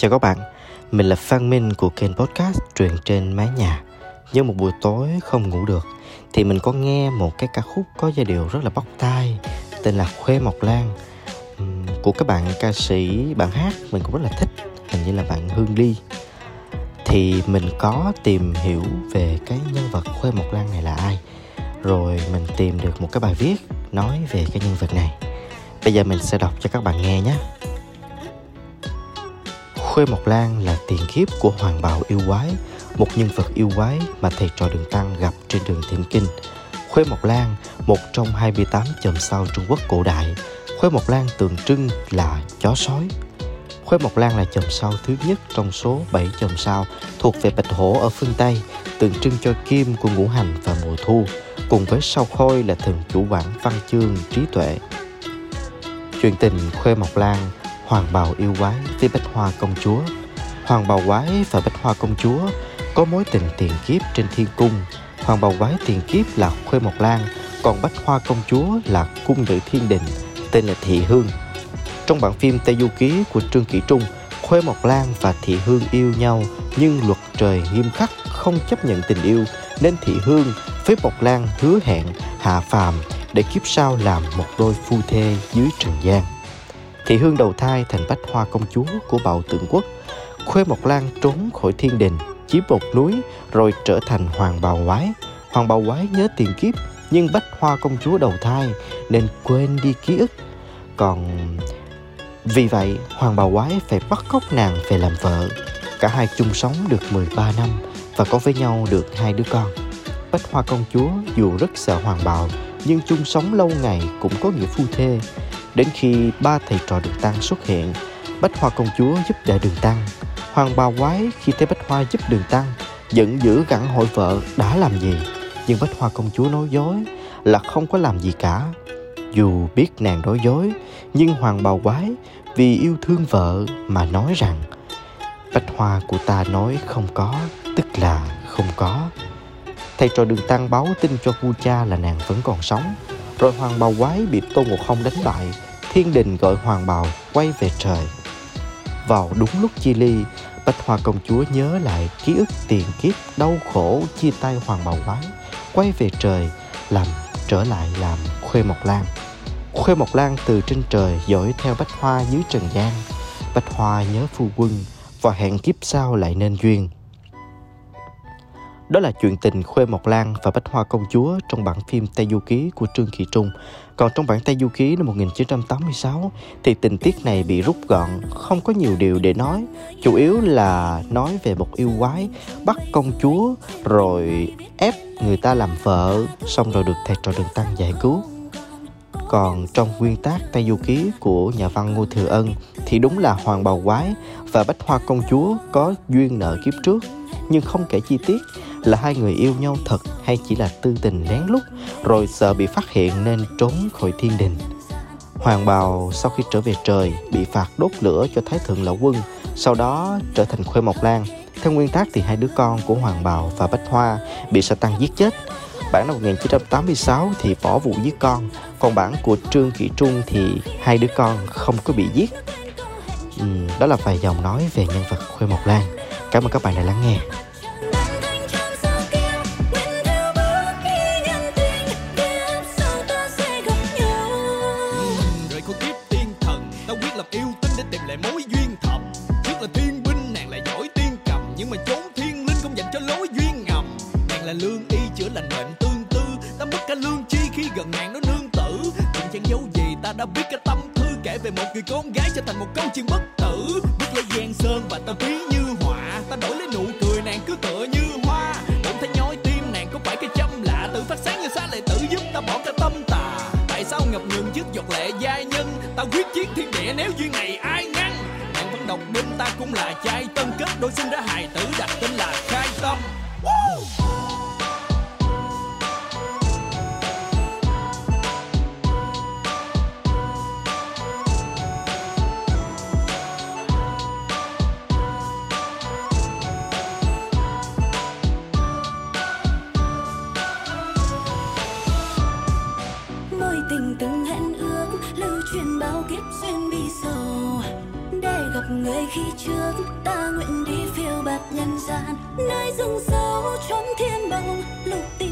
Chào các bạn, mình là Phan Minh của kênh podcast Truyền trên mái nhà. Nhưng một buổi tối không ngủ được thì mình có nghe một cái ca khúc có giai điệu rất là bóc tai tên là Khuê Mộc Lan. Của các bạn ca sĩ bạn hát mình cũng rất là thích hình như là bạn Hương Ly. Thì mình có tìm hiểu về cái nhân vật Khuê Mộc Lan này là ai. Rồi mình tìm được một cái bài viết nói về cái nhân vật này. Bây giờ mình sẽ đọc cho các bạn nghe nhé. Khuê Mộc Lan là tiền kiếp của hoàng bào yêu quái, một nhân vật yêu quái mà thầy trò đường Tăng gặp trên đường Thiên Kinh. Khuê Mộc Lan, một trong 28 chòm sao Trung Quốc cổ đại. Khuê Mộc Lan tượng trưng là chó sói. Khuê Mộc Lan là chòm sao thứ nhất trong số 7 chòm sao thuộc về Bạch Hổ ở phương Tây, tượng trưng cho kim của ngũ hành và mùa thu, cùng với sao khôi là thần chủ quản văn chương trí tuệ. Chuyện tình Khuê Mộc Lan Hoàng bào yêu quái với Bách Hoa công chúa. Hoàng bào quái và Bách Hoa công chúa có mối tình tiền kiếp trên thiên cung. Hoàng bào quái tiền kiếp là Khuê Mộc Lan, còn Bách Hoa công chúa là cung nữ thiên đình, tên là Thị Hương. Trong bản phim Tây Du Ký của Trương Kỷ Trung, Khuê Mộc Lan và Thị Hương yêu nhau nhưng luật trời nghiêm khắc không chấp nhận tình yêu nên Thị Hương với Mộc Lan hứa hẹn hạ phàm để kiếp sau làm một đôi phu thê dưới trần gian. Thị Hương đầu thai thành bách hoa công chúa của bạo tượng quốc. Khuê Mộc Lan trốn khỏi thiên đình, chiếm một núi rồi trở thành hoàng bào quái. Hoàng bào quái nhớ tiền kiếp nhưng bách hoa công chúa đầu thai nên quên đi ký ức. Còn vì vậy hoàng bào quái phải bắt cóc nàng về làm vợ. Cả hai chung sống được 13 năm và có với nhau được hai đứa con. Bách hoa công chúa dù rất sợ hoàng bào nhưng chung sống lâu ngày cũng có nghĩa phu thê Đến khi ba thầy trò đường tăng xuất hiện, Bách Hoa công chúa giúp đỡ đường tăng. Hoàng bào quái khi thấy Bách Hoa giúp đường tăng, giận dữ gặn hội vợ đã làm gì. Nhưng Bách Hoa công chúa nói dối là không có làm gì cả. Dù biết nàng nói dối, nhưng Hoàng bào quái vì yêu thương vợ mà nói rằng Bách Hoa của ta nói không có, tức là không có. Thầy trò đường tăng báo tin cho vua cha là nàng vẫn còn sống rồi hoàng bào quái bị Tôn Ngộ Không đánh bại, Thiên đình gọi hoàng bào quay về trời. Vào đúng lúc chia ly, Bạch Hoa công chúa nhớ lại ký ức tiền kiếp đau khổ chia tay hoàng bào quái, Quay về trời, làm trở lại làm Khuê Mộc Lan. Khuê Mộc Lan từ trên trời dõi theo Bách Hoa dưới trần gian. Bách Hoa nhớ phu quân và hẹn kiếp sau lại nên duyên đó là chuyện tình Khuê Mộc Lan và Bách Hoa Công Chúa trong bản phim Tây Du Ký của Trương Kỳ Trung. Còn trong bản Tây Du Ký năm 1986 thì tình tiết này bị rút gọn, không có nhiều điều để nói. Chủ yếu là nói về một yêu quái bắt công chúa rồi ép người ta làm vợ xong rồi được thầy trò đường tăng giải cứu. Còn trong nguyên tác Tây Du Ký của nhà văn Ngô Thừa Ân thì đúng là Hoàng Bào Quái và Bách Hoa Công Chúa có duyên nợ kiếp trước nhưng không kể chi tiết là hai người yêu nhau thật hay chỉ là tư tình lén lút rồi sợ bị phát hiện nên trốn khỏi thiên đình. Hoàng bào sau khi trở về trời bị phạt đốt lửa cho Thái thượng lão quân, sau đó trở thành Khuê Mộc Lan. Theo nguyên tác thì hai đứa con của Hoàng bào và Bách Hoa bị sa tăng giết chết. Bản năm 1986 thì bỏ vụ giết con, còn bản của Trương Kỷ Trung thì hai đứa con không có bị giết. Ừ, đó là vài dòng nói về nhân vật Khuê Mộc Lan. Cảm ơn các bạn đã lắng nghe. Cả lương chi khi gần ngàn nó nương tử. Từng chẳng giấu gì ta đã biết cái tâm thư kể về một người con gái trở thành một câu chuyện bất tử. Biết lấy gian sơn và ta ví như họa. Ta đổi lấy nụ cười, nàng cứ tựa như hoa. Bỗng thấy nhói tim, nàng có phải cái châm lạ? Tự phát sáng như xa lệ tử giúp ta bỏ cả tâm tà. Tại sao ngập ngừng trước giọt lệ giai nhân? Ta quyết chiến thiên địa nếu duyên này ai ngăn. Nàng vẫn độc đinh, ta cũng là trai tân kết. Đôi sinh ra hài tử, đặt tên là khai tâm. Woo! Từng hẹn ước, lưu truyền bao kiếp duyên bi sầu. Để gặp người khi trước, ta nguyện đi phiêu bạt nhân gian, nơi rừng sâu trong thiên bồng, lục tìm